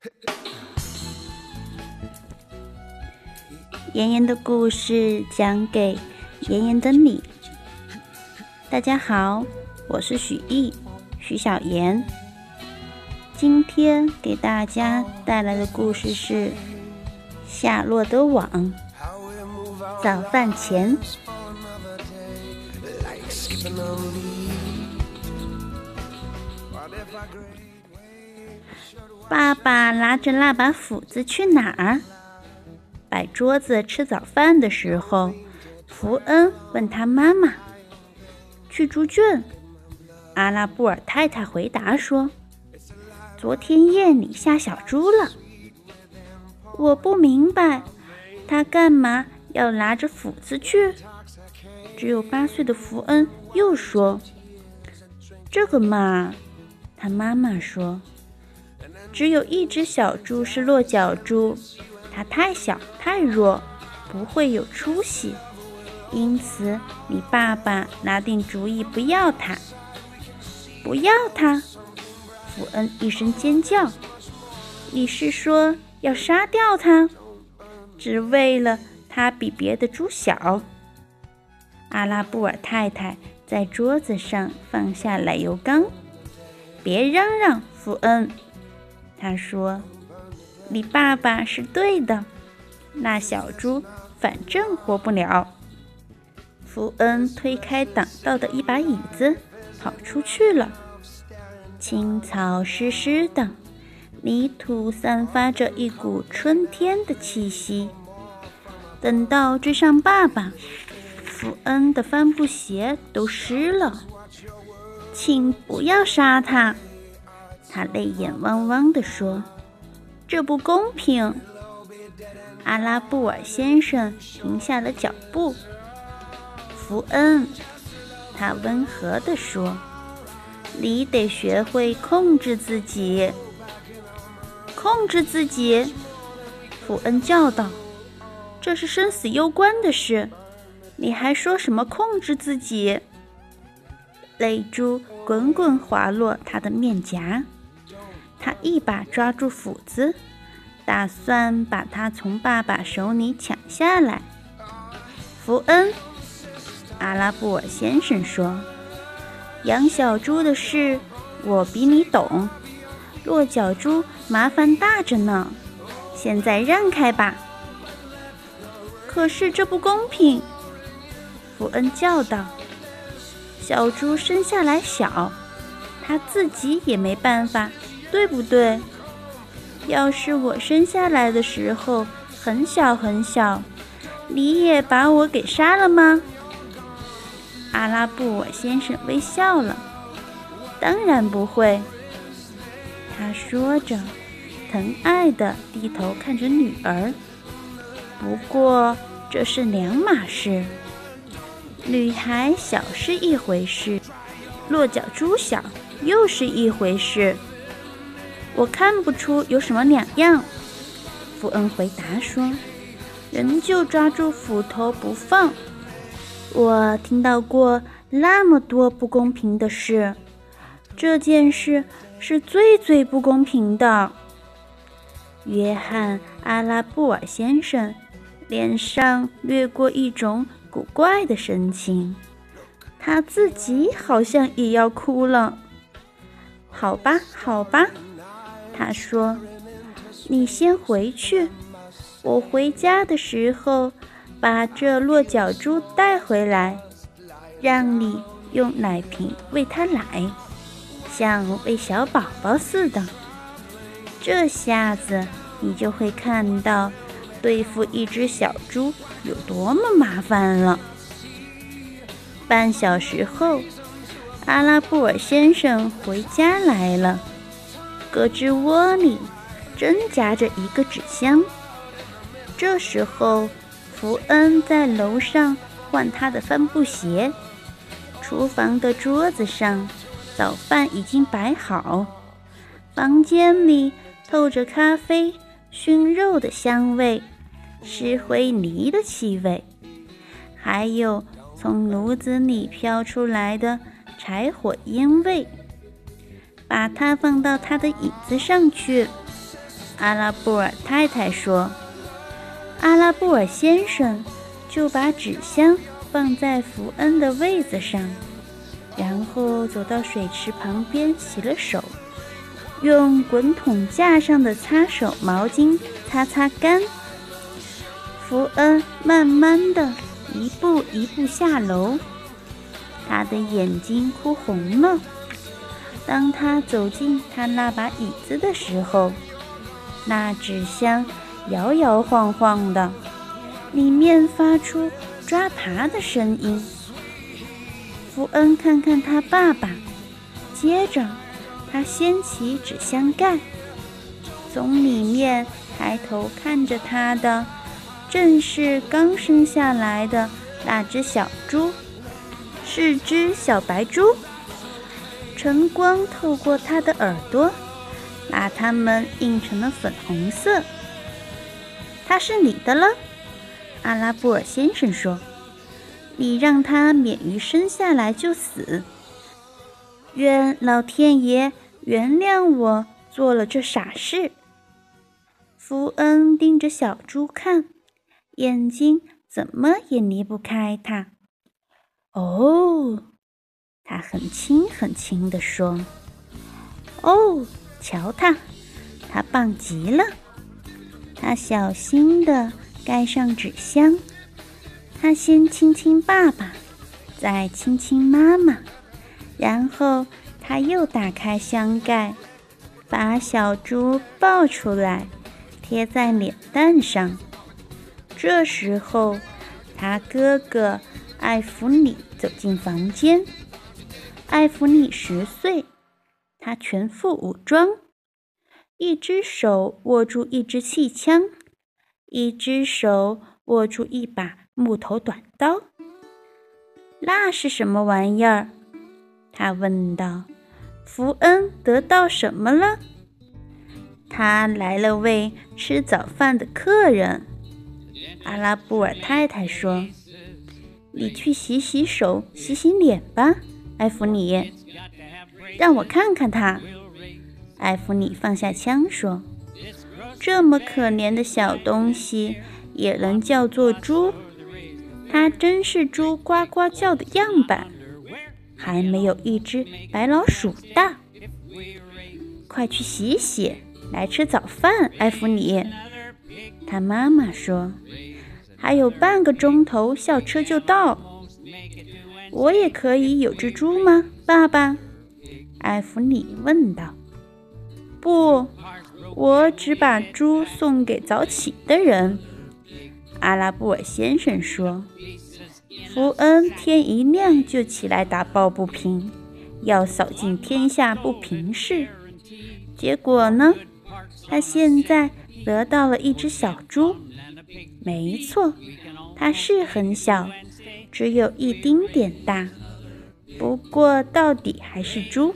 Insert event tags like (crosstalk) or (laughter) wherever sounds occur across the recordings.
(laughs) 妍妍的故事讲给妍妍的你。大家好，我是许艺，许小妍。今天给大家带来的故事是《夏洛的网》。早饭前，爸爸拿着那把斧子去哪儿？摆桌子吃早饭的时候，福恩问他妈妈：“去猪圈？”阿拉布尔太太回答说：“昨天夜里下小猪了。”我不明白，他干嘛要拿着斧子去？只有八岁的福恩又说：“这个嘛，他妈妈说，只有一只小猪是落脚猪。”它太小太弱，不会有出息，因此你爸爸拿定主意不要它，不要它！福恩一声尖叫：“你是说要杀掉它，只为了它比别的猪小？”阿拉布尔太太在桌子上放下奶油缸，别嚷嚷，福恩，他说。你爸爸是对的，那小猪反正活不了。福恩推开挡道的一把椅子，跑出去了。青草湿湿的，泥土散发着一股春天的气息。等到追上爸爸，福恩的帆布鞋都湿了。请不要杀他，他泪眼汪汪地说。这不公平！阿拉布尔先生停下了脚步。福恩，他温和地说：“你得学会控制自己。”控制自己！福恩叫道：“这是生死攸关的事，你还说什么控制自己？”泪珠滚滚滑落他的面颊。他一把抓住斧子，打算把它从爸爸手里抢下来。福恩，阿拉布尔先生说：“养小猪的事我比你懂，落脚猪麻烦大着呢。现在让开吧。”可是这不公平，福恩叫道：“小猪生下来小，他自己也没办法。”对不对？要是我生下来的时候很小很小，你也把我给杀了吗？阿拉布尔先生微笑了。当然不会。他说着，疼爱地低头看着女儿。不过这是两码事。女孩小是一回事，落脚猪小又是一回事。我看不出有什么两样，富恩回答说，仍旧抓住斧头不放。我听到过那么多不公平的事，这件事是最最不公平的。约翰·阿拉布尔先生脸上掠过一种古怪的神情，他自己好像也要哭了。好吧，好吧。他说：“你先回去，我回家的时候把这落脚猪带回来，让你用奶瓶喂它奶，像喂小宝宝似的。这下子你就会看到对付一只小猪有多么麻烦了。”半小时后，阿拉布尔先生回家来了。胳肢窝里正夹着一个纸箱。这时候，福恩在楼上换他的帆布鞋。厨房的桌子上，早饭已经摆好。房间里透着咖啡、熏肉的香味，石灰泥的气味，还有从炉子里飘出来的柴火烟味。把它放到他的椅子上去，阿拉布尔太太说。阿拉布尔先生就把纸箱放在福恩的位子上，然后走到水池旁边洗了手，用滚筒架上的擦手毛巾擦擦干。福恩慢慢的一步一步下楼，他的眼睛哭红了。当他走进他那把椅子的时候，那纸箱摇摇晃晃的，里面发出抓爬的声音。福恩看看他爸爸，接着他掀起纸箱盖，从里面抬头看着他的。正是刚生下来的那只小猪，是只小白猪。晨光透过他的耳朵，把它们映成了粉红色。它是你的了，阿拉布尔先生说：“你让它免于生下来就死。愿老天爷原谅我做了这傻事。”福恩盯着小猪看。眼睛怎么也离不开他。哦，他很轻很轻地说：“哦，瞧他，他棒极了。”他小心地盖上纸箱。他先亲亲爸爸，再亲亲妈妈，然后他又打开箱盖，把小猪抱出来，贴在脸蛋上。这时候，他哥哥艾弗里走进房间。艾弗里十岁，他全副武装，一只手握住一支气枪，一只手握住一把木头短刀。那是什么玩意儿？他问道。福恩得到什么了？他来了位吃早饭的客人。阿拉布尔太太说：“你去洗洗手、洗洗脸吧，艾弗里。让我看看他。”艾弗里放下枪说：“这么可怜的小东西也能叫做猪？它真是猪呱呱叫的样板，还没有一只白老鼠大。快去洗洗，来吃早饭，艾弗里。”他妈妈说：“还有半个钟头，校车就到。我也可以有只猪吗，爸爸？”艾弗里问道。“不，我只把猪送给早起的人。”阿拉布尔先生说。福恩天一亮就起来打抱不平，要扫尽天下不平事。结果呢？他现在。得到了一只小猪，没错，它是很小，只有一丁点大。不过到底还是猪，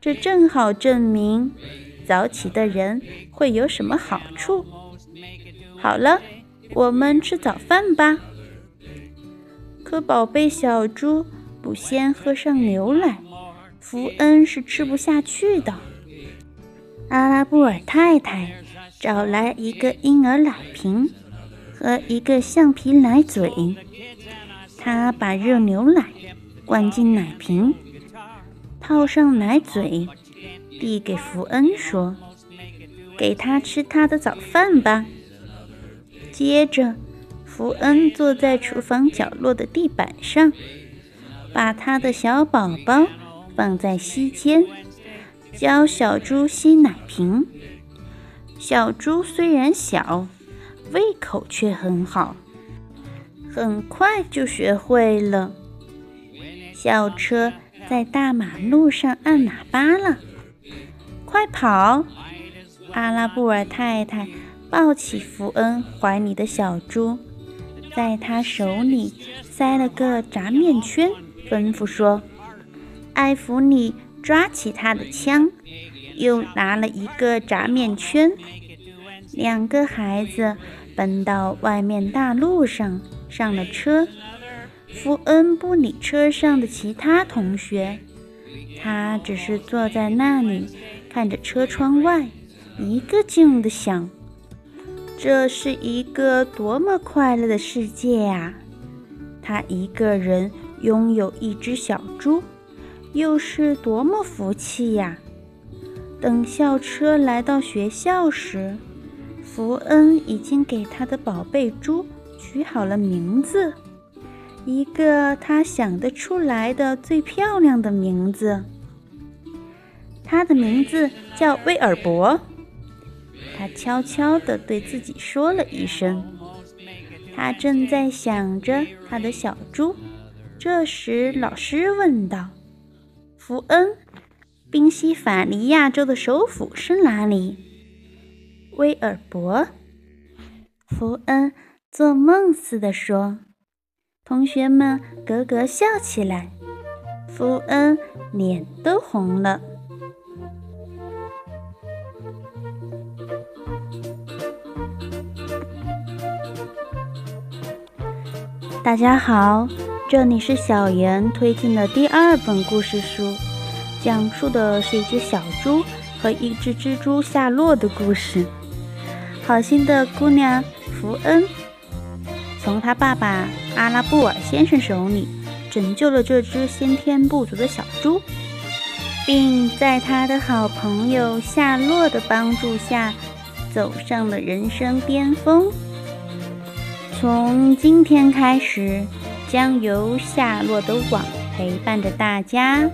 这正好证明早起的人会有什么好处。好了，我们吃早饭吧。可宝贝小猪不先喝上牛奶，福恩是吃不下去的。阿拉布尔太太。找来一个婴儿奶瓶和一个橡皮奶嘴，他把热牛奶灌进奶瓶，泡上奶嘴，递给福恩说：“给他吃他的早饭吧。”接着，福恩坐在厨房角落的地板上，把他的小宝宝放在膝间，教小猪吸奶瓶。小猪虽然小，胃口却很好，很快就学会了。校车在大马路上按喇叭了，快跑！阿拉布尔太太抱起福恩怀里的小猪，在他手里塞了个炸面圈，吩咐说：“艾弗里，抓起他的枪。”又拿了一个炸面圈，两个孩子奔到外面大路上，上了车。福恩不理车上的其他同学，他只是坐在那里，看着车窗外，一个劲地想：这是一个多么快乐的世界呀！他一个人拥有一只小猪，又是多么福气呀！等校车来到学校时，福恩已经给他的宝贝猪取好了名字，一个他想得出来的最漂亮的名字。他的名字叫威尔伯。他悄悄地对自己说了一声。他正在想着他的小猪，这时老师问道：“福恩，宾夕法尼亚州的首府是哪里？”威尔伯。福恩做梦似的说。同学们咯咯笑起来，福恩脸都红了。大家好，这里是小妍推荐的第二本故事书，讲述的是一只小猪和一只蜘蛛夏洛的故事。好心的姑娘福恩，从他爸爸阿拉布尔先生手里拯救了这只先天不足的小猪，并在他的好朋友夏洛的帮助下，走上了人生巅峰。从今天开始，将由夏洛的网陪伴着大家。